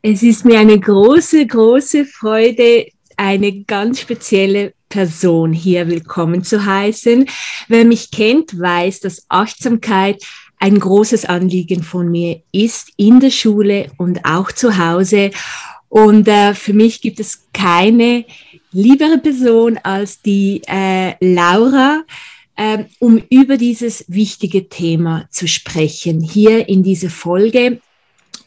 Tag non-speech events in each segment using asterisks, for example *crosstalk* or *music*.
Es ist mir eine große, große Freude, eine ganz spezielle Person hier willkommen zu heißen. Wer mich kennt, weiß, dass Achtsamkeit ein großes Anliegen von mir ist, in der Schule und auch zu Hause. Und äh, für mich gibt es keine liebere Person als die äh, Laura, äh, um über dieses wichtige Thema zu sprechen. Hier in dieser Folge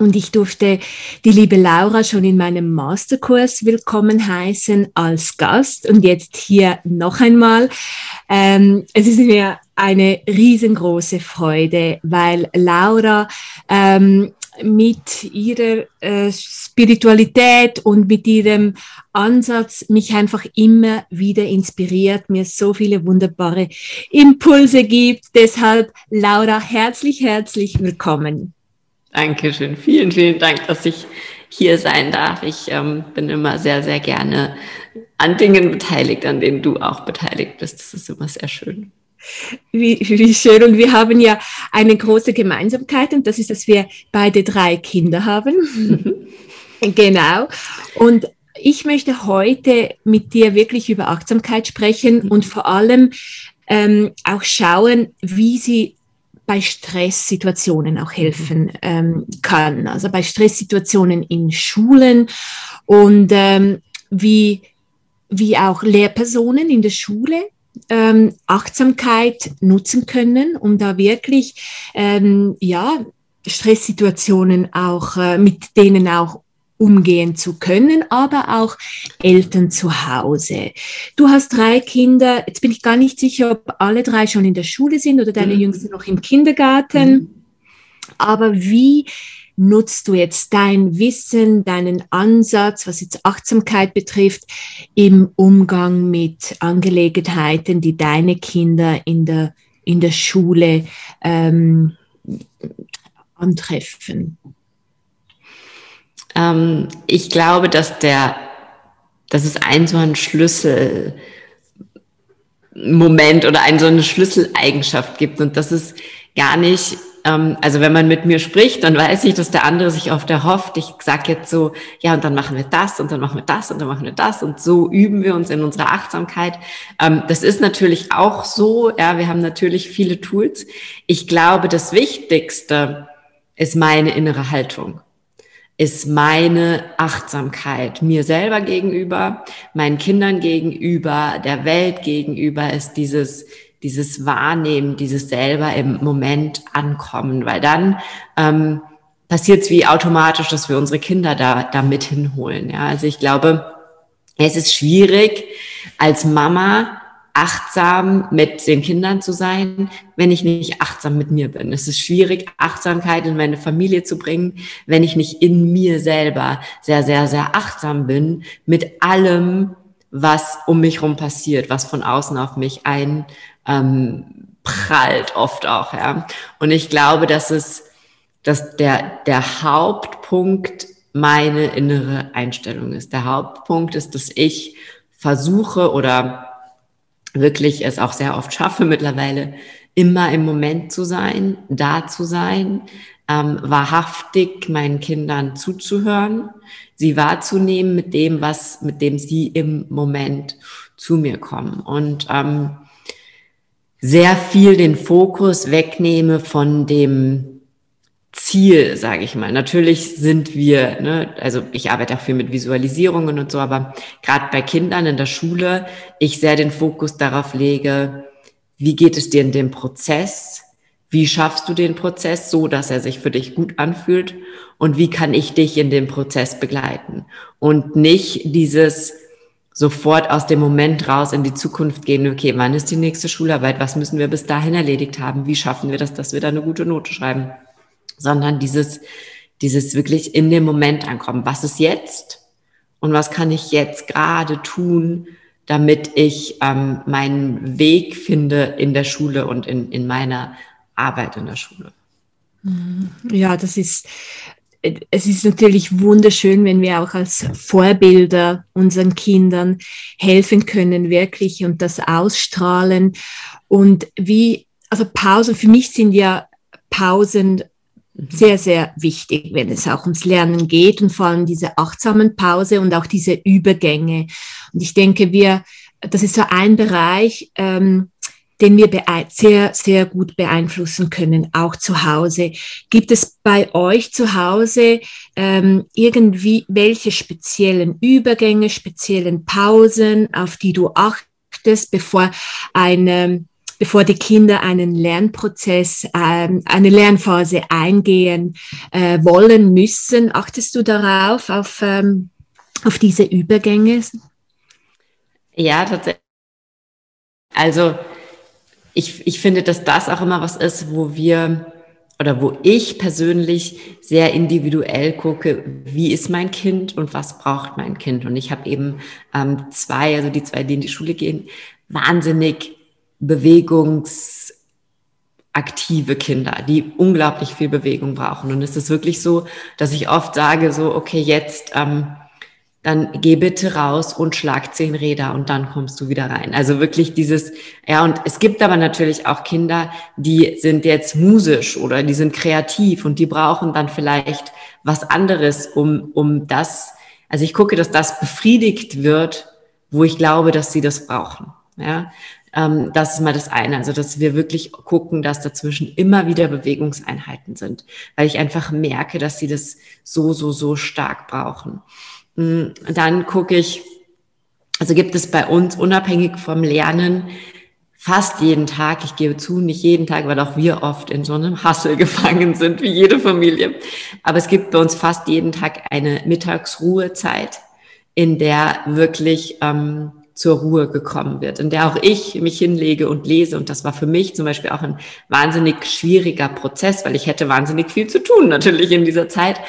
und ich durfte die liebe Laura schon in meinem Masterkurs willkommen heißen als Gast und jetzt hier noch einmal. Ähm, es ist mir eine riesengroße Freude, weil Laura ähm, mit ihrer äh, Spiritualität und mit ihrem Ansatz mich einfach immer wieder inspiriert, mir so viele wunderbare Impulse gibt. Deshalb, Laura, herzlich, herzlich willkommen. Dankeschön. Vielen, vielen Dank, dass ich hier sein darf. Ich ähm, bin immer sehr, sehr gerne an Dingen beteiligt, an denen du auch beteiligt bist. Das ist immer sehr schön. Wie, wie schön. Und wir haben ja eine große Gemeinsamkeit und das ist, dass wir beide drei Kinder haben. Mhm. *laughs* genau. Und ich möchte heute mit dir wirklich über Achtsamkeit sprechen mhm. und vor allem ähm, auch schauen, wie sie bei Stresssituationen auch helfen mhm. ähm, kann. Also bei Stresssituationen in Schulen und ähm, wie, wie auch Lehrpersonen in der Schule ähm, Achtsamkeit nutzen können, um da wirklich ähm, ja, Stresssituationen auch äh, mit denen auch umgehen zu können, aber auch Eltern zu Hause. Du hast drei Kinder. Jetzt bin ich gar nicht sicher, ob alle drei schon in der Schule sind oder deine mhm. Jüngste noch im Kindergarten. Mhm. Aber wie nutzt du jetzt dein Wissen, deinen Ansatz, was jetzt Achtsamkeit betrifft, im Umgang mit Angelegenheiten, die deine Kinder in der, in der Schule ähm, antreffen? Ähm, ich glaube, dass der, dass es ein so ein Schlüsselmoment oder ein so eine Schlüsseleigenschaft gibt und das ist gar nicht ähm, also wenn man mit mir spricht, dann weiß ich, dass der andere sich oft erhofft. Ich sag jetzt so, ja, und dann machen wir das und dann machen wir das und dann machen wir das und so üben wir uns in unserer Achtsamkeit. Ähm, das ist natürlich auch so, ja, wir haben natürlich viele Tools. Ich glaube, das Wichtigste ist meine innere Haltung ist meine Achtsamkeit mir selber gegenüber, meinen Kindern gegenüber, der Welt gegenüber, ist dieses, dieses Wahrnehmen, dieses selber im Moment ankommen, weil dann ähm, passiert es wie automatisch, dass wir unsere Kinder da, da mit hinholen. Ja? Also ich glaube, es ist schwierig als Mama achtsam mit den Kindern zu sein, wenn ich nicht achtsam mit mir bin. Es ist schwierig, Achtsamkeit in meine Familie zu bringen, wenn ich nicht in mir selber sehr, sehr, sehr achtsam bin mit allem, was um mich herum passiert, was von außen auf mich ein, ähm, prallt oft auch, ja. Und ich glaube, dass es, dass der, der Hauptpunkt meine innere Einstellung ist. Der Hauptpunkt ist, dass ich versuche oder wirklich es auch sehr oft schaffe mittlerweile, immer im Moment zu sein, da zu sein, ähm, wahrhaftig meinen Kindern zuzuhören, sie wahrzunehmen mit dem, was, mit dem sie im Moment zu mir kommen. Und ähm, sehr viel den Fokus wegnehme von dem Ziel, sage ich mal. Natürlich sind wir, ne, also ich arbeite auch viel mit Visualisierungen und so, aber gerade bei Kindern in der Schule, ich sehr den Fokus darauf lege, wie geht es dir in dem Prozess? Wie schaffst du den Prozess so, dass er sich für dich gut anfühlt? Und wie kann ich dich in dem Prozess begleiten? Und nicht dieses, sofort aus dem Moment raus in die Zukunft gehen, okay, wann ist die nächste Schularbeit, was müssen wir bis dahin erledigt haben, wie schaffen wir das, dass wir da eine gute Note schreiben, sondern dieses, dieses wirklich in dem Moment ankommen, was ist jetzt und was kann ich jetzt gerade tun, damit ich ähm, meinen Weg finde in der Schule und in, in meiner Arbeit in der Schule. Ja, das ist es ist natürlich wunderschön, wenn wir auch als Vorbilder unseren Kindern helfen können, wirklich und das ausstrahlen. Und wie, also Pausen, für mich sind ja Pausen sehr, sehr wichtig, wenn es auch ums Lernen geht und vor allem diese achtsamen Pause und auch diese Übergänge. Und ich denke, wir, das ist so ein Bereich, ähm, den wir sehr, sehr gut beeinflussen können, auch zu Hause. Gibt es bei euch zu Hause ähm, irgendwie welche speziellen Übergänge, speziellen Pausen, auf die du achtest, bevor eine bevor die Kinder einen Lernprozess, ähm, eine Lernphase eingehen äh, wollen müssen. Achtest du darauf, auf, ähm, auf diese Übergänge? Ja, tatsächlich. Also ich, ich finde, dass das auch immer was ist, wo wir oder wo ich persönlich sehr individuell gucke, wie ist mein Kind und was braucht mein Kind. Und ich habe eben ähm, zwei, also die zwei, die in die Schule gehen, wahnsinnig bewegungsaktive Kinder, die unglaublich viel Bewegung brauchen. Und es ist wirklich so, dass ich oft sage, so, okay, jetzt, ähm, dann geh bitte raus und schlag zehn Räder und dann kommst du wieder rein. Also wirklich dieses, ja, und es gibt aber natürlich auch Kinder, die sind jetzt musisch oder die sind kreativ und die brauchen dann vielleicht was anderes, um, um das, also ich gucke, dass das befriedigt wird, wo ich glaube, dass sie das brauchen. Ja, ähm, das ist mal das eine. Also, dass wir wirklich gucken, dass dazwischen immer wieder Bewegungseinheiten sind, weil ich einfach merke, dass sie das so, so, so stark brauchen. Mm, dann gucke ich, also gibt es bei uns unabhängig vom Lernen fast jeden Tag, ich gebe zu, nicht jeden Tag, weil auch wir oft in so einem Hassel *laughs* gefangen sind, wie jede Familie. Aber es gibt bei uns fast jeden Tag eine Mittagsruhezeit, in der wirklich ähm, zur Ruhe gekommen wird, in der auch ich mich hinlege und lese. Und das war für mich zum Beispiel auch ein wahnsinnig schwieriger Prozess, weil ich hätte wahnsinnig viel zu tun natürlich in dieser Zeit.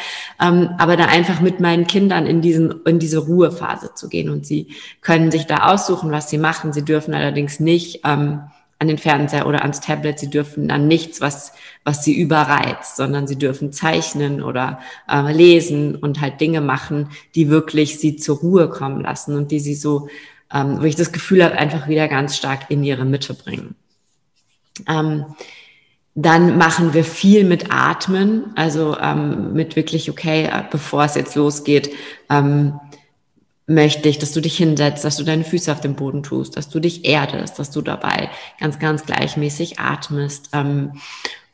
Ähm, aber da einfach mit meinen Kindern in diesen, in diese Ruhephase zu gehen. Und sie können sich da aussuchen, was sie machen. Sie dürfen allerdings nicht ähm, an den Fernseher oder ans Tablet. Sie dürfen dann nichts, was, was sie überreizt, sondern sie dürfen zeichnen oder äh, lesen und halt Dinge machen, die wirklich sie zur Ruhe kommen lassen und die sie so ähm, wo ich das Gefühl habe, einfach wieder ganz stark in ihre Mitte bringen. Ähm, dann machen wir viel mit Atmen, also ähm, mit wirklich, okay, äh, bevor es jetzt losgeht, ähm, möchte ich, dass du dich hinsetzt, dass du deine Füße auf den Boden tust, dass du dich erdest, dass du dabei ganz, ganz gleichmäßig atmest. Ähm,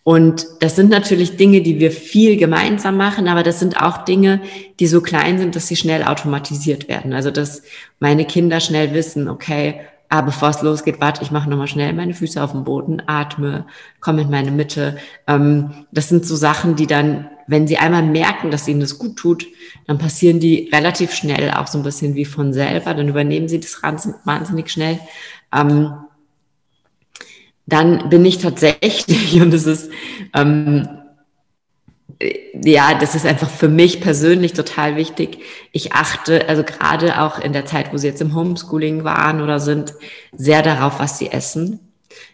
und das sind natürlich Dinge, die wir viel gemeinsam machen, aber das sind auch Dinge, die so klein sind, dass sie schnell automatisiert werden. Also dass meine Kinder schnell wissen, okay, ah, bevor es losgeht, warte, ich mache nochmal schnell meine Füße auf den Boden, atme, komme in meine Mitte. Ähm, das sind so Sachen, die dann, wenn sie einmal merken, dass ihnen das gut tut, dann passieren die relativ schnell auch so ein bisschen wie von selber. Dann übernehmen sie das wahnsinnig schnell. Ähm, dann bin ich tatsächlich, *laughs* und das ist, ähm, ja, das ist einfach für mich persönlich total wichtig. Ich achte, also gerade auch in der Zeit, wo sie jetzt im Homeschooling waren oder sind, sehr darauf, was sie essen.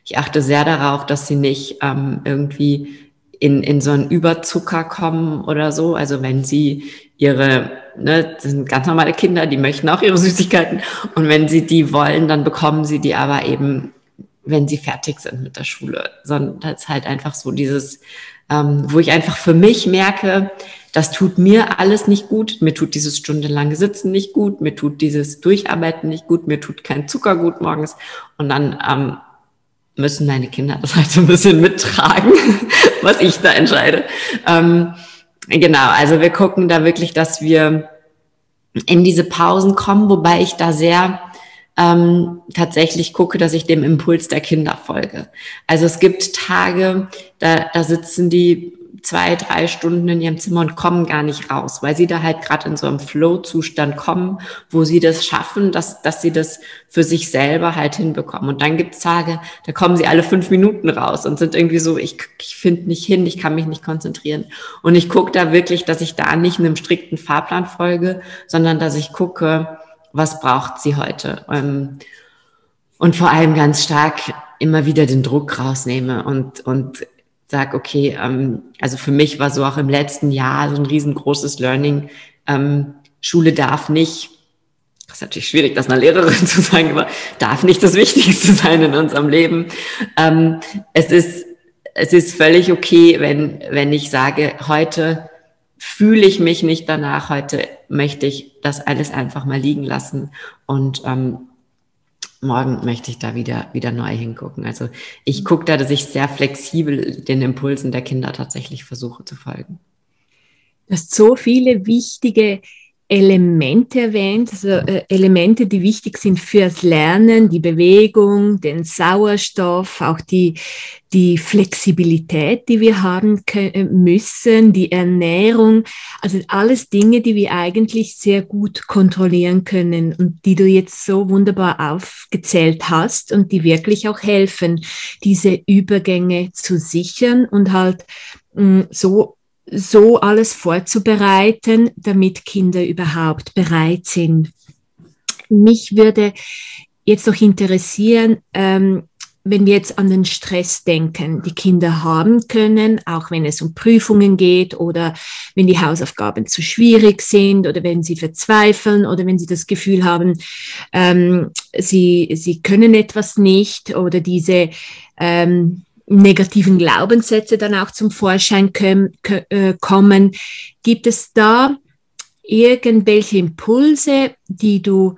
Ich achte sehr darauf, dass sie nicht ähm, irgendwie in, in so einen Überzucker kommen oder so. Also wenn sie ihre, ne, das sind ganz normale Kinder, die möchten auch ihre Süßigkeiten. Und wenn sie die wollen, dann bekommen sie die aber eben wenn sie fertig sind mit der Schule, sondern das ist halt einfach so dieses, ähm, wo ich einfach für mich merke, das tut mir alles nicht gut, mir tut dieses stundenlange Sitzen nicht gut, mir tut dieses Durcharbeiten nicht gut, mir tut kein Zucker gut morgens und dann ähm, müssen meine Kinder das halt so ein bisschen mittragen, *laughs* was ich da entscheide. Ähm, genau, also wir gucken da wirklich, dass wir in diese Pausen kommen, wobei ich da sehr ähm, tatsächlich gucke, dass ich dem Impuls der Kinder folge. Also es gibt Tage, da, da sitzen die zwei, drei Stunden in ihrem Zimmer und kommen gar nicht raus, weil sie da halt gerade in so einem Flow-Zustand kommen, wo sie das schaffen, dass, dass sie das für sich selber halt hinbekommen. Und dann gibt's Tage, da kommen sie alle fünf Minuten raus und sind irgendwie so, ich, ich finde nicht hin, ich kann mich nicht konzentrieren. Und ich gucke da wirklich, dass ich da nicht einem strikten Fahrplan folge, sondern dass ich gucke, was braucht sie heute? Ähm, und vor allem ganz stark immer wieder den Druck rausnehme und, und sag, okay, ähm, also für mich war so auch im letzten Jahr so ein riesengroßes Learning, ähm, Schule darf nicht, das ist natürlich schwierig, das einer Lehrerin *laughs* zu sagen, aber darf nicht das Wichtigste sein in unserem Leben. Ähm, es ist es ist völlig okay, wenn, wenn ich sage, heute fühle ich mich nicht danach, heute möchte ich das alles einfach mal liegen lassen und ähm, morgen möchte ich da wieder, wieder neu hingucken. Also ich gucke da, dass ich sehr flexibel den Impulsen der Kinder tatsächlich versuche zu folgen. Du hast so viele wichtige Elemente erwähnt, also äh, Elemente, die wichtig sind fürs Lernen, die Bewegung, den Sauerstoff, auch die, die Flexibilität, die wir haben können, äh, müssen, die Ernährung, also alles Dinge, die wir eigentlich sehr gut kontrollieren können und die du jetzt so wunderbar aufgezählt hast und die wirklich auch helfen, diese Übergänge zu sichern und halt mh, mm, so so alles vorzubereiten, damit Kinder überhaupt bereit sind. Mich würde jetzt noch interessieren, ähm, wenn wir jetzt an den Stress denken, die Kinder haben können, auch wenn es um Prüfungen geht oder wenn die Hausaufgaben zu schwierig sind oder wenn sie verzweifeln oder wenn sie das Gefühl haben, ähm, sie, sie können etwas nicht oder diese ähm, negativen Glaubenssätze dann auch zum Vorschein äh, kommen. Gibt es da irgendwelche Impulse, die du,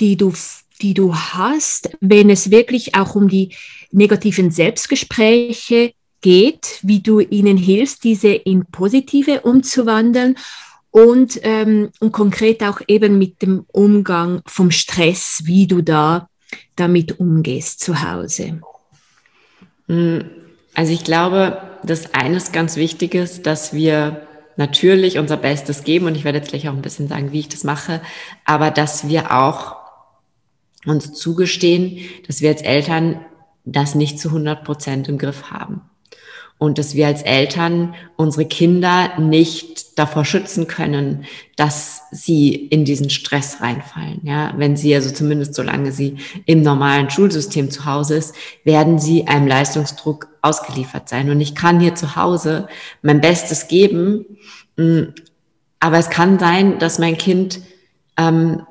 die du, die du hast, wenn es wirklich auch um die negativen Selbstgespräche geht, wie du ihnen hilfst, diese in positive umzuwandeln und, ähm, und konkret auch eben mit dem Umgang vom Stress, wie du da damit umgehst zu Hause. Hm, also ich glaube, dass eines ganz wichtig ist, dass wir natürlich unser Bestes geben und ich werde jetzt gleich auch ein bisschen sagen, wie ich das mache, aber dass wir auch uns zugestehen, dass wir als Eltern das nicht zu 100 Prozent im Griff haben und dass wir als Eltern unsere Kinder nicht davor schützen können, dass sie in diesen Stress reinfallen. Ja, wenn sie also zumindest solange sie im normalen Schulsystem zu Hause ist, werden sie einem Leistungsdruck ausgeliefert sein. Und ich kann hier zu Hause mein Bestes geben, mm, aber es kann sein, dass mein Kind ähm,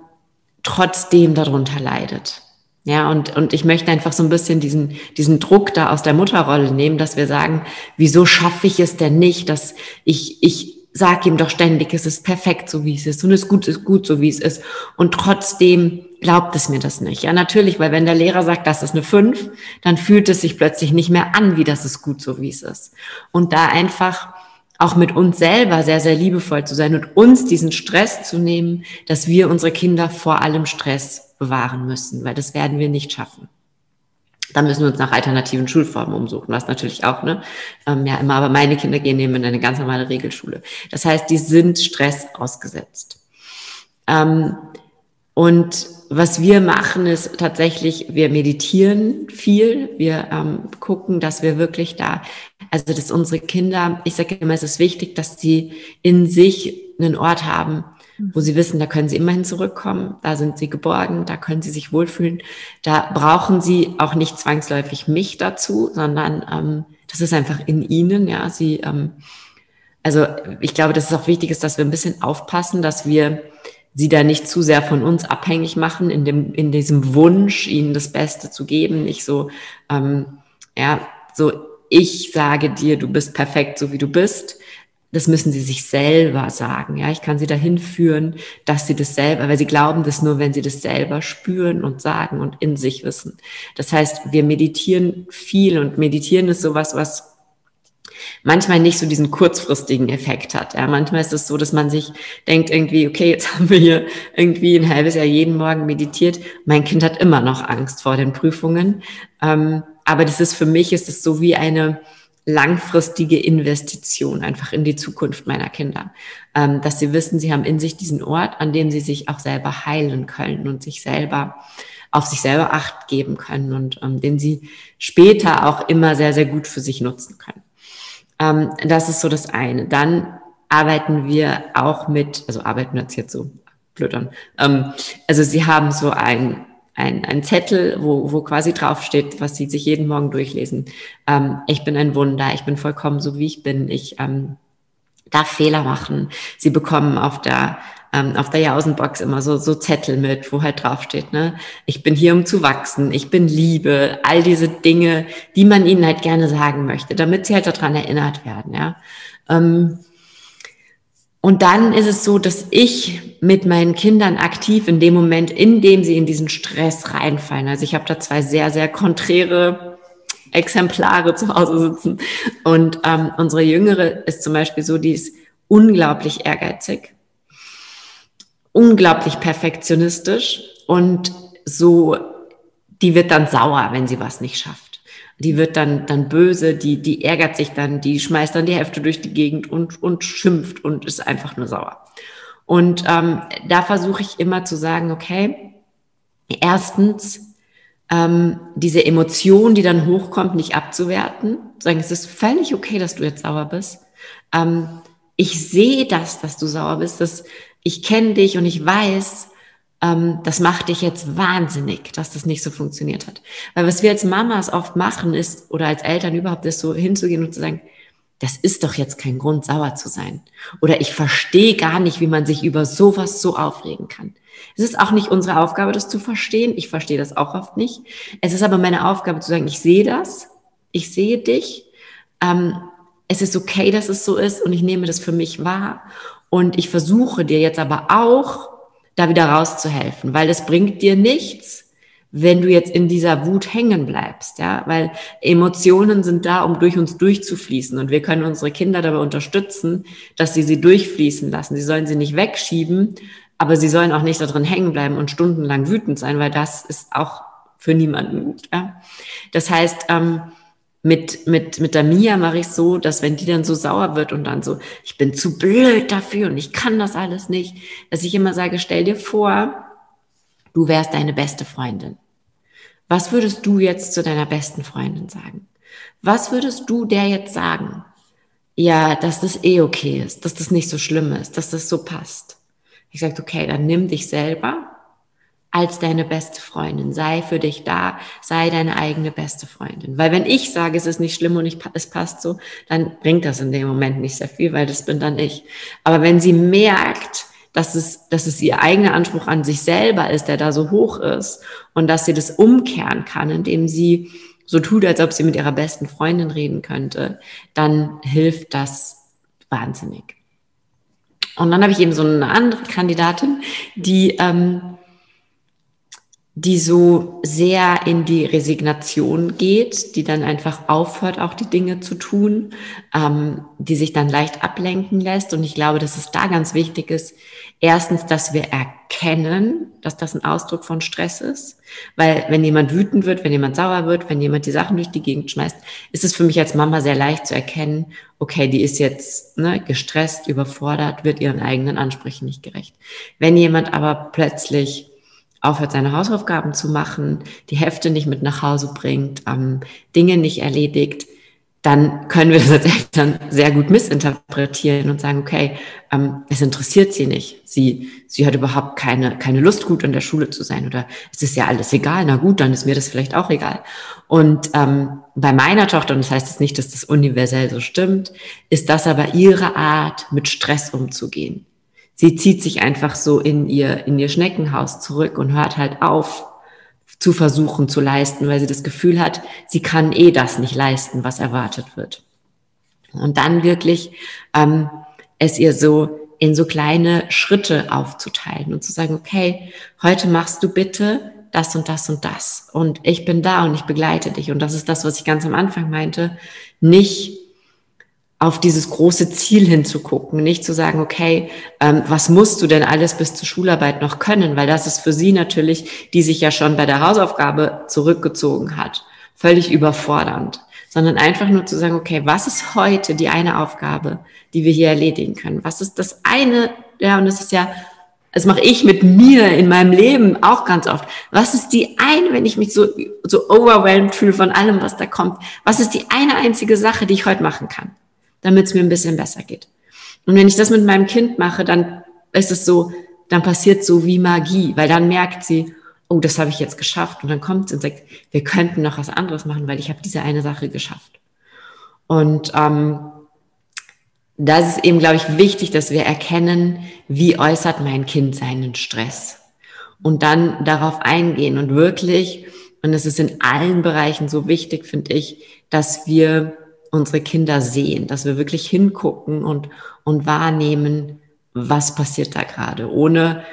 trotzdem darunter leidet. Ja, und, und ich möchte einfach so ein bisschen diesen, diesen Druck da aus der Mutterrolle nehmen, dass wir sagen, wieso schaffe ich es denn nicht, dass ich, ich sage ihm doch ständig, es ist perfekt, so wie es ist und es ist gut, ist gut, so wie es ist. Und trotzdem glaubt es mir das nicht. Ja, natürlich, weil wenn der Lehrer sagt, das ist eine fünf, dann fühlt es sich plötzlich nicht mehr an, wie das ist gut, so wie es ist. Und da einfach auch mit uns selber sehr, sehr liebevoll zu sein und uns diesen Stress zu nehmen, dass wir unsere Kinder vor allem Stress bewahren müssen, weil das werden wir nicht schaffen. Da müssen wir uns nach alternativen Schulformen umsuchen, was natürlich auch, ne? Ähm, ja, immer, aber meine Kinder gehen eben in eine ganz normale Regelschule. Das heißt, die sind Stress ausgesetzt. Ähm, und was wir machen, ist tatsächlich, wir meditieren viel. Wir ähm, gucken, dass wir wirklich da, also dass unsere Kinder, ich sage immer, es ist wichtig, dass sie in sich einen Ort haben, wo sie wissen, da können sie immerhin zurückkommen, da sind sie geborgen, da können sie sich wohlfühlen. Da brauchen sie auch nicht zwangsläufig mich dazu, sondern ähm, das ist einfach in ihnen, ja. Sie, ähm, also ich glaube, dass es auch wichtig ist, dass wir ein bisschen aufpassen, dass wir sie da nicht zu sehr von uns abhängig machen, in dem, in diesem Wunsch, ihnen das Beste zu geben, nicht so, ähm, ja, so ich sage dir, du bist perfekt, so wie du bist, das müssen sie sich selber sagen. Ja, ich kann sie dahin führen, dass sie das selber, weil sie glauben das nur, wenn sie das selber spüren und sagen und in sich wissen. Das heißt, wir meditieren viel und meditieren ist sowas, was manchmal nicht so diesen kurzfristigen Effekt hat. Ja, manchmal ist es so, dass man sich denkt irgendwie, okay, jetzt *laughs* haben wir hier irgendwie ein halbes Jahr jeden Morgen meditiert. Mein Kind hat immer noch Angst vor den Prüfungen. Ähm, aber das ist für mich, ist es so wie eine, langfristige Investition einfach in die Zukunft meiner Kinder. Ähm, dass sie wissen, sie haben in sich diesen Ort, an dem sie sich auch selber heilen können und sich selber auf sich selber Acht geben können und ähm, den sie später auch immer sehr, sehr gut für sich nutzen können. Ähm, das ist so das eine. Dann arbeiten wir auch mit, also arbeiten wir jetzt so blöd an. Ähm, also sie haben so ein ein, ein Zettel, wo, wo quasi draufsteht, was sie sich jeden Morgen durchlesen. Ähm, ich bin ein Wunder, ich bin vollkommen so, wie ich bin. Ich ähm, darf Fehler machen. Sie bekommen auf der ähm, auf der Jausenbox immer so, so Zettel mit, wo halt draufsteht, ne, ich bin hier, um zu wachsen, ich bin Liebe, all diese Dinge, die man ihnen halt gerne sagen möchte, damit sie halt daran erinnert werden, ja. Ähm, und dann ist es so, dass ich mit meinen Kindern aktiv in dem Moment, in dem sie in diesen Stress reinfallen, also ich habe da zwei sehr, sehr konträre Exemplare zu Hause sitzen. Und ähm, unsere Jüngere ist zum Beispiel so, die ist unglaublich ehrgeizig, unglaublich perfektionistisch und so, die wird dann sauer, wenn sie was nicht schafft. Die wird dann, dann böse, die, die ärgert sich dann, die schmeißt dann die Hefte durch die Gegend und, und schimpft und ist einfach nur sauer. Und ähm, da versuche ich immer zu sagen, okay, erstens, ähm, diese Emotion, die dann hochkommt, nicht abzuwerten. Sagen, es ist völlig okay, dass du jetzt sauer bist. Ähm, ich sehe das, dass du sauer bist. Dass ich kenne dich und ich weiß, ähm, das macht dich jetzt wahnsinnig, dass das nicht so funktioniert hat. Weil was wir als Mamas oft machen ist, oder als Eltern überhaupt, ist so hinzugehen und zu sagen, das ist doch jetzt kein Grund, sauer zu sein. Oder ich verstehe gar nicht, wie man sich über sowas so aufregen kann. Es ist auch nicht unsere Aufgabe, das zu verstehen. Ich verstehe das auch oft nicht. Es ist aber meine Aufgabe zu sagen, ich sehe das, ich sehe dich. Ähm, es ist okay, dass es so ist und ich nehme das für mich wahr. Und ich versuche dir jetzt aber auch, da wieder rauszuhelfen, weil es bringt dir nichts, wenn du jetzt in dieser Wut hängen bleibst, ja, weil Emotionen sind da, um durch uns durchzufließen und wir können unsere Kinder dabei unterstützen, dass sie sie durchfließen lassen. Sie sollen sie nicht wegschieben, aber sie sollen auch nicht da drin hängen bleiben und stundenlang wütend sein, weil das ist auch für niemanden gut. Ja? Das heißt, ähm, mit, mit, mit der Mia mache ich so, dass wenn die dann so sauer wird und dann so, ich bin zu blöd dafür und ich kann das alles nicht, dass ich immer sage, stell dir vor, du wärst deine beste Freundin. Was würdest du jetzt zu deiner besten Freundin sagen? Was würdest du der jetzt sagen? Ja, dass das eh okay ist, dass das nicht so schlimm ist, dass das so passt. Ich sage, okay, dann nimm dich selber als deine beste Freundin. Sei für dich da, sei deine eigene beste Freundin. Weil wenn ich sage, es ist nicht schlimm und ich, es passt so, dann bringt das in dem Moment nicht sehr viel, weil das bin dann ich. Aber wenn sie merkt, dass es, dass es ihr eigener Anspruch an sich selber ist, der da so hoch ist und dass sie das umkehren kann, indem sie so tut, als ob sie mit ihrer besten Freundin reden könnte, dann hilft das wahnsinnig. Und dann habe ich eben so eine andere Kandidatin, die, ähm, die so sehr in die Resignation geht, die dann einfach aufhört, auch die Dinge zu tun, ähm, die sich dann leicht ablenken lässt. Und ich glaube, dass es da ganz wichtig ist, erstens, dass wir erkennen, dass das ein Ausdruck von Stress ist. Weil wenn jemand wütend wird, wenn jemand sauer wird, wenn jemand die Sachen durch die Gegend schmeißt, ist es für mich als Mama sehr leicht zu erkennen, okay, die ist jetzt ne, gestresst, überfordert, wird ihren eigenen Ansprüchen nicht gerecht. Wenn jemand aber plötzlich aufhört, seine Hausaufgaben zu machen, die Hefte nicht mit nach Hause bringt, ähm, Dinge nicht erledigt, dann können wir das als Eltern sehr gut missinterpretieren und sagen, okay, ähm, es interessiert sie nicht. Sie, sie hat überhaupt keine, keine Lust, gut in der Schule zu sein oder es ist ja alles egal. Na gut, dann ist mir das vielleicht auch egal. Und ähm, bei meiner Tochter, und das heißt jetzt nicht, dass das universell so stimmt, ist das aber ihre Art, mit Stress umzugehen sie zieht sich einfach so in ihr, in ihr Schneckenhaus zurück und hört halt auf zu versuchen zu leisten, weil sie das Gefühl hat, sie kann eh das nicht leisten, was erwartet wird. Und dann wirklich ähm, es ihr so in so kleine Schritte aufzuteilen und zu sagen, okay, heute machst du bitte das und das und das. Und ich bin da und ich begleite dich. Und das ist das, was ich ganz am Anfang meinte. Nicht auf dieses große Ziel hinzugucken, nicht zu sagen, okay, ähm, was musst du denn alles bis zur Schularbeit noch können, weil das ist für sie natürlich, die sich ja schon bei der Hausaufgabe zurückgezogen hat, völlig überfordernd, sondern einfach nur zu sagen, okay, was ist heute die eine Aufgabe, die wir hier erledigen können? Was ist das eine, ja, und das ist ja, das mache ich mit mir in meinem Leben auch ganz oft. Was ist die eine, wenn ich mich so, so overwhelmed fühle von allem, was da kommt? Was ist die eine einzige Sache, die ich heute machen kann? Damit es mir ein bisschen besser geht. Und wenn ich das mit meinem Kind mache, dann ist es so, dann passiert so wie Magie, weil dann merkt sie, oh, das habe ich jetzt geschafft. Und dann kommt sie und sagt, wir könnten noch was anderes machen, weil ich habe diese eine Sache geschafft. Und ähm, da ist eben, glaube ich, wichtig, dass wir erkennen, wie äußert mein Kind seinen Stress. Und dann darauf eingehen und wirklich, und es ist in allen Bereichen so wichtig, finde ich, dass wir unsere Kinder sehen, dass wir wirklich hingucken und, und wahrnehmen, was passiert da gerade, ohne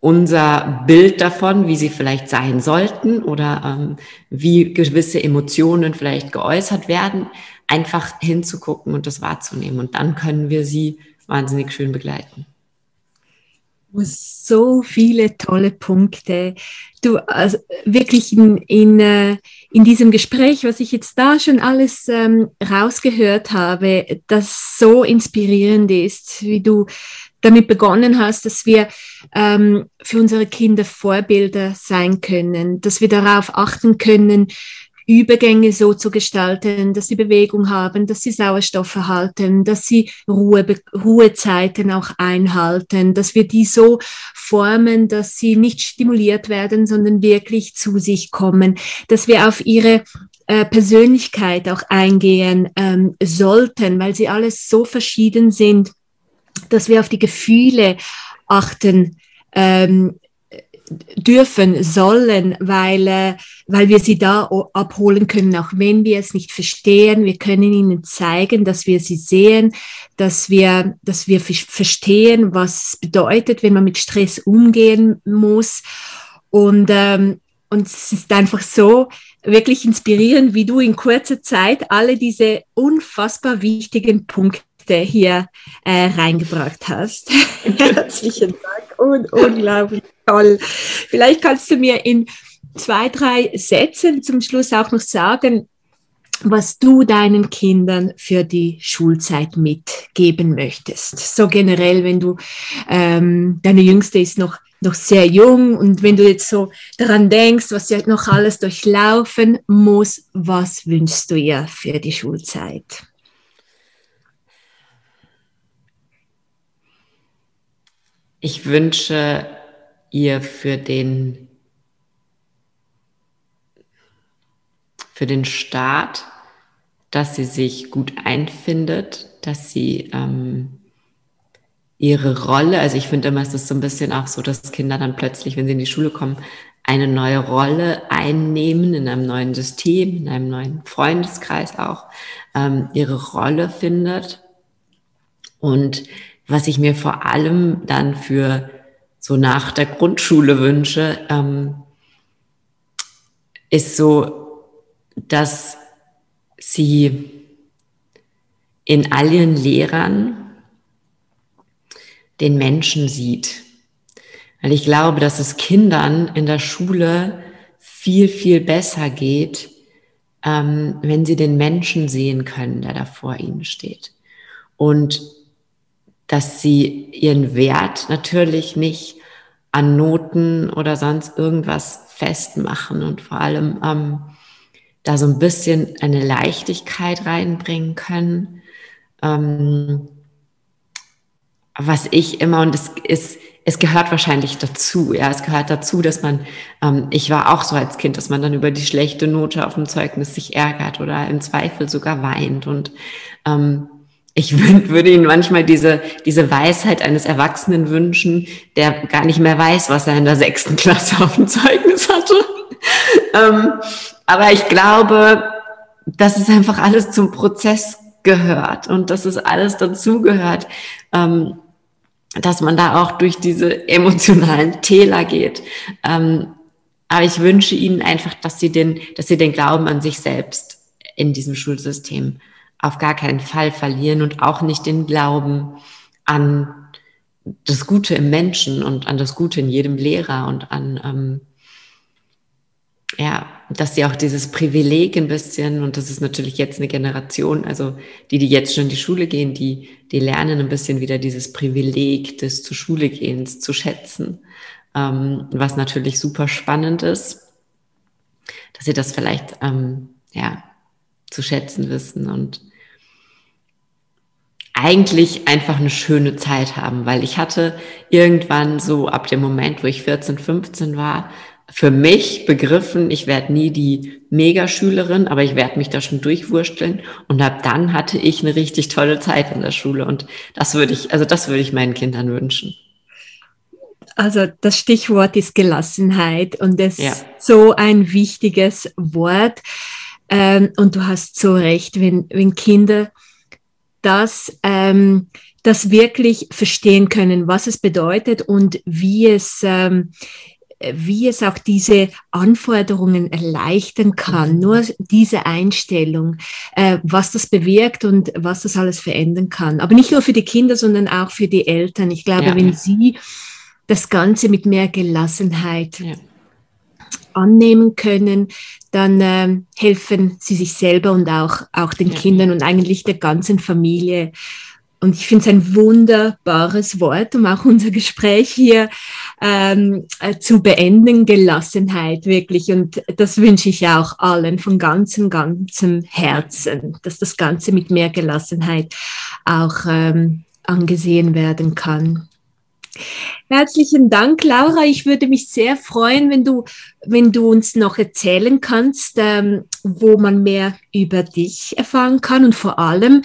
unser Bild davon, wie sie vielleicht sein sollten oder ähm, wie gewisse Emotionen vielleicht geäußert werden, einfach hinzugucken und das wahrzunehmen. Und dann können wir sie wahnsinnig schön begleiten. So viele tolle Punkte. Du, also wirklich in, in, äh, in diesem Gespräch, was ich jetzt da schon alles ähm, rausgehört habe, das so inspirierend ist, wie du damit begonnen hast, dass wir ähm, für unsere Kinder Vorbilder sein können, dass wir darauf achten können, Übergänge so zu gestalten, dass sie Bewegung haben, dass sie Sauerstoff erhalten, dass sie Ruhe, Ruhezeiten auch einhalten, dass wir die so formen, dass sie nicht stimuliert werden, sondern wirklich zu sich kommen, dass wir auf ihre äh, Persönlichkeit auch eingehen ähm, sollten, weil sie alles so verschieden sind, dass wir auf die Gefühle achten ähm, dürfen, sollen, weil, äh, weil wir sie da abholen können, auch wenn wir es nicht verstehen. Wir können ihnen zeigen, dass wir sie sehen, dass wir, dass wir verstehen, was es bedeutet, wenn man mit Stress umgehen muss. Und, ähm, und es ist einfach so wirklich inspirierend, wie du in kurzer Zeit alle diese unfassbar wichtigen Punkte hier äh, reingebracht hast. *laughs* Herzlichen Dank und unglaublich toll. Vielleicht kannst du mir in zwei, drei Sätzen zum Schluss auch noch sagen, was du deinen Kindern für die Schulzeit mitgeben möchtest. So generell, wenn du, ähm, deine Jüngste ist noch, noch sehr jung und wenn du jetzt so daran denkst, was sie noch alles durchlaufen muss, was wünschst du ihr für die Schulzeit? Ich wünsche ihr für den, für den Start, dass sie sich gut einfindet, dass sie ähm, ihre Rolle, also ich finde immer, es ist so ein bisschen auch so, dass Kinder dann plötzlich, wenn sie in die Schule kommen, eine neue Rolle einnehmen in einem neuen System, in einem neuen Freundeskreis auch, ähm, ihre Rolle findet. Und was ich mir vor allem dann für so nach der Grundschule wünsche, ähm, ist so, dass sie in all ihren Lehrern den Menschen sieht. Weil ich glaube, dass es Kindern in der Schule viel, viel besser geht, ähm, wenn sie den Menschen sehen können, der da vor ihnen steht. Und dass sie ihren Wert natürlich nicht an Noten oder sonst irgendwas festmachen und vor allem ähm, da so ein bisschen eine Leichtigkeit reinbringen können. Ähm, was ich immer, und es ist, es gehört wahrscheinlich dazu, ja, es gehört dazu, dass man, ähm, ich war auch so als Kind, dass man dann über die schlechte Note auf dem Zeugnis sich ärgert oder im Zweifel sogar weint und ähm, ich würde Ihnen manchmal diese, diese Weisheit eines Erwachsenen wünschen, der gar nicht mehr weiß, was er in der sechsten Klasse auf dem Zeugnis hatte. ähm, aber ich glaube, dass es einfach alles zum Prozess gehört und dass es alles dazugehört, ähm, dass man da auch durch diese emotionalen Täler geht. Ähm, aber ich wünsche Ihnen einfach, dass Sie den, dass Sie den Glauben an sich selbst in diesem Schulsystem auf gar keinen Fall verlieren und auch nicht den Glauben an das Gute im Menschen und an das Gute in jedem Lehrer und an, ähm, ja, dass sie auch dieses Privileg ein bisschen, und das ist natürlich jetzt eine Generation, also die, die jetzt schon in die Schule gehen, die, die lernen ein bisschen wieder dieses Privileg des zur Schule gehens zu schätzen, ähm, was natürlich super spannend ist, dass sie das vielleicht, ähm, ja, zu schätzen wissen und eigentlich einfach eine schöne Zeit haben, weil ich hatte irgendwann so ab dem Moment, wo ich 14, 15 war, für mich begriffen, ich werde nie die Megaschülerin, aber ich werde mich da schon durchwursteln. Und ab dann hatte ich eine richtig tolle Zeit in der Schule. Und das würde ich, also das würde ich meinen Kindern wünschen. Also das Stichwort ist Gelassenheit und es ja. ist so ein wichtiges Wort. Ähm, und du hast so recht, wenn, wenn Kinder das, ähm, das wirklich verstehen können, was es bedeutet und wie es, ähm, wie es auch diese Anforderungen erleichtern kann, mhm. nur diese Einstellung, äh, was das bewirkt und was das alles verändern kann. Aber nicht nur für die Kinder, sondern auch für die Eltern. Ich glaube, ja. wenn sie das Ganze mit mehr Gelassenheit ja. annehmen können, dann äh, helfen sie sich selber und auch, auch den ja. Kindern und eigentlich der ganzen Familie. Und ich finde es ein wunderbares Wort, um auch unser Gespräch hier ähm, äh, zu beenden. Gelassenheit, wirklich. Und das wünsche ich auch allen von ganzem, ganzem Herzen, dass das Ganze mit mehr Gelassenheit auch ähm, angesehen werden kann. Herzlichen Dank, Laura. Ich würde mich sehr freuen, wenn du, wenn du uns noch erzählen kannst, ähm, wo man mehr über dich erfahren kann und vor allem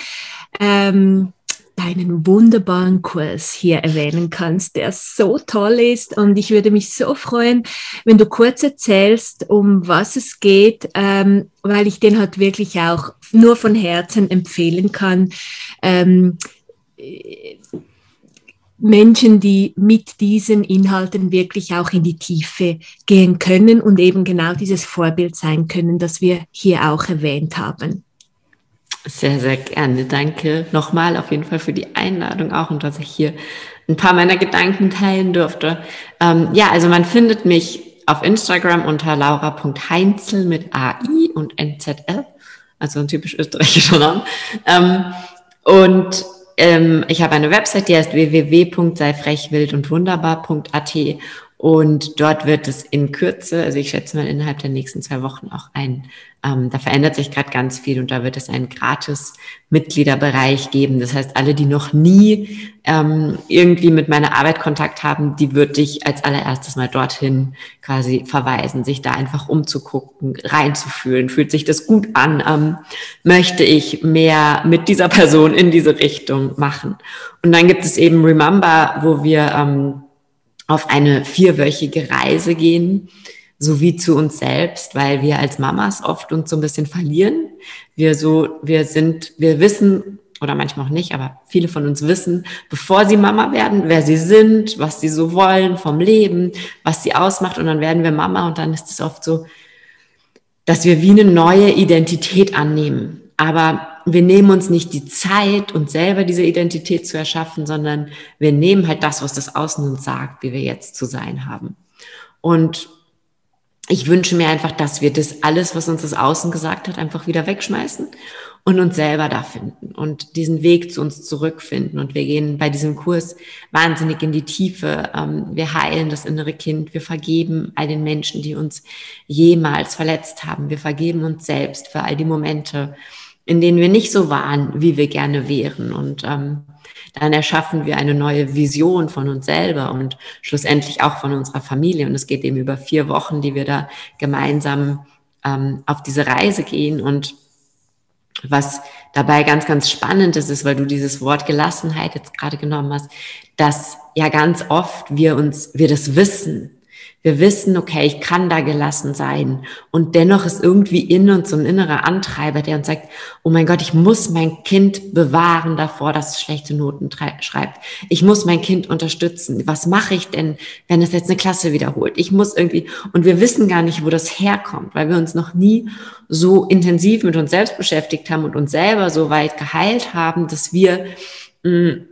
ähm, deinen wunderbaren Kurs hier erwähnen kannst, der so toll ist. Und ich würde mich so freuen, wenn du kurz erzählst, um was es geht, ähm, weil ich den halt wirklich auch nur von Herzen empfehlen kann. Ähm, Menschen, die mit diesen Inhalten wirklich auch in die Tiefe gehen können und eben genau dieses Vorbild sein können, das wir hier auch erwähnt haben. Sehr, sehr gerne. Danke nochmal auf jeden Fall für die Einladung auch und dass ich hier ein paar meiner Gedanken teilen durfte. Ähm, ja, also man findet mich auf Instagram unter laura.heinzel mit AI und NZL, also ein typisch österreichischer Name. Ähm, und ich habe eine Website, die heißt www.seifrechwildundwunderbar.at und dort wird es in Kürze, also ich schätze mal innerhalb der nächsten zwei Wochen auch ein ähm, da verändert sich gerade ganz viel und da wird es einen gratis Mitgliederbereich geben. Das heißt, alle, die noch nie ähm, irgendwie mit meiner Arbeit Kontakt haben, die würde ich als allererstes mal dorthin quasi verweisen, sich da einfach umzugucken, reinzufühlen. Fühlt sich das gut an? Ähm, möchte ich mehr mit dieser Person in diese Richtung machen? Und dann gibt es eben Remember, wo wir ähm, auf eine vierwöchige Reise gehen sowie zu uns selbst, weil wir als Mamas oft uns so ein bisschen verlieren. Wir so, wir sind, wir wissen, oder manchmal auch nicht, aber viele von uns wissen, bevor sie Mama werden, wer sie sind, was sie so wollen vom Leben, was sie ausmacht und dann werden wir Mama und dann ist es oft so, dass wir wie eine neue Identität annehmen. Aber wir nehmen uns nicht die Zeit, uns selber diese Identität zu erschaffen, sondern wir nehmen halt das, was das Außen uns sagt, wie wir jetzt zu sein haben. Und ich wünsche mir einfach, dass wir das alles, was uns das Außen gesagt hat, einfach wieder wegschmeißen und uns selber da finden und diesen Weg zu uns zurückfinden. Und wir gehen bei diesem Kurs wahnsinnig in die Tiefe. Ähm, wir heilen das innere Kind. Wir vergeben all den Menschen, die uns jemals verletzt haben. Wir vergeben uns selbst für all die Momente, in denen wir nicht so waren, wie wir gerne wären. Und ähm, dann erschaffen wir eine neue Vision von uns selber und schlussendlich auch von unserer Familie. Und es geht eben über vier Wochen, die wir da gemeinsam ähm, auf diese Reise gehen. Und was dabei ganz, ganz spannend ist, ist, weil du dieses Wort Gelassenheit jetzt gerade genommen hast, dass ja ganz oft wir uns, wir das wissen, wir wissen, okay, ich kann da gelassen sein. Und dennoch ist irgendwie in uns so ein innerer Antreiber, der uns sagt, oh mein Gott, ich muss mein Kind bewahren davor, dass es schlechte Noten schreibt. Ich muss mein Kind unterstützen. Was mache ich denn, wenn es jetzt eine Klasse wiederholt? Ich muss irgendwie, und wir wissen gar nicht, wo das herkommt, weil wir uns noch nie so intensiv mit uns selbst beschäftigt haben und uns selber so weit geheilt haben, dass wir mh, mm,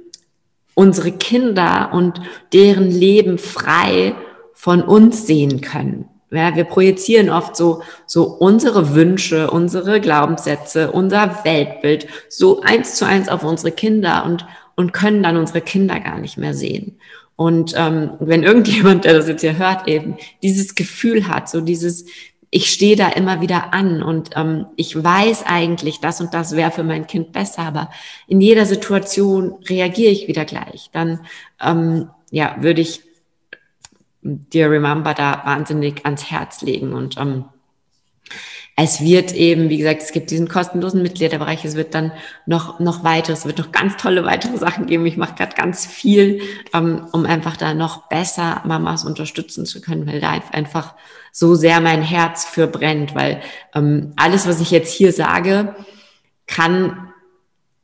unsere Kinder und deren Leben frei von uns sehen können. Ja, wir projizieren oft so, so unsere Wünsche, unsere Glaubenssätze, unser Weltbild so eins zu eins auf unsere Kinder und, und können dann unsere Kinder gar nicht mehr sehen. Und ähm, wenn irgendjemand, der das jetzt hier hört, eben dieses Gefühl hat, so dieses, ich stehe da immer wieder an und ähm, ich weiß eigentlich, das und das wäre für mein Kind besser, aber in jeder Situation reagiere ich wieder gleich, dann ähm, ja, würde ich dir Remember da wahnsinnig ans Herz legen. Und ähm, es wird eben, wie gesagt, es gibt diesen kostenlosen Mitgliederbereich, es wird dann noch, noch weiteres, es wird noch ganz tolle weitere Sachen geben. Ich mache gerade ganz viel, ähm, um einfach da noch besser Mamas unterstützen zu können, weil da einfach so sehr mein Herz für brennt, weil ähm, alles, was ich jetzt hier sage, kann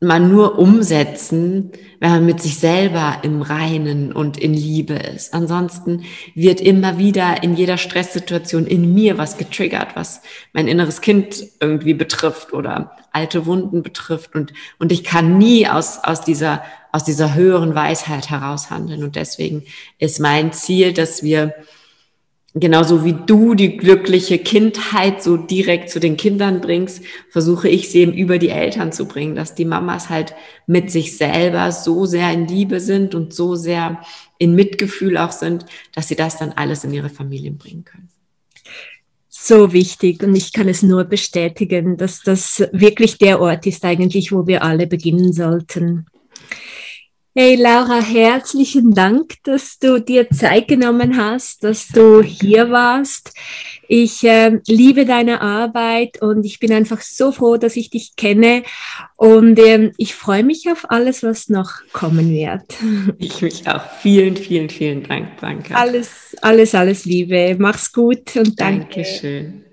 man nur umsetzen, wenn man mit sich selber im Reinen und in Liebe ist. Ansonsten wird immer wieder in jeder Stresssituation in mir was getriggert, was mein inneres Kind irgendwie betrifft oder alte Wunden betrifft und, und ich kann nie aus, aus dieser, aus dieser höheren Weisheit heraushandeln. Und deswegen ist mein Ziel, dass wir genauso wie du die glückliche Kindheit so direkt zu den Kindern bringst, versuche ich sie eben über die Eltern zu bringen, dass die Mamas halt mit sich selber so sehr in Liebe sind und so sehr in Mitgefühl auch sind, dass sie das dann alles in ihre Familien bringen können. So wichtig und ich kann es nur bestätigen, dass das wirklich der Ort ist eigentlich, wo wir alle beginnen sollten. Hey Laura, herzlichen Dank, dass du dir Zeit genommen hast, dass du hier warst. Ich äh, liebe deine Arbeit und ich bin einfach so froh, dass ich dich kenne und ähm, ich freue mich auf alles, was noch kommen wird. *laughs* Ich mich auch. Vielen, vielen, vielen Dank, danke. Alles, alles, alles Liebe. Mach's gut und danke. Dankeschön.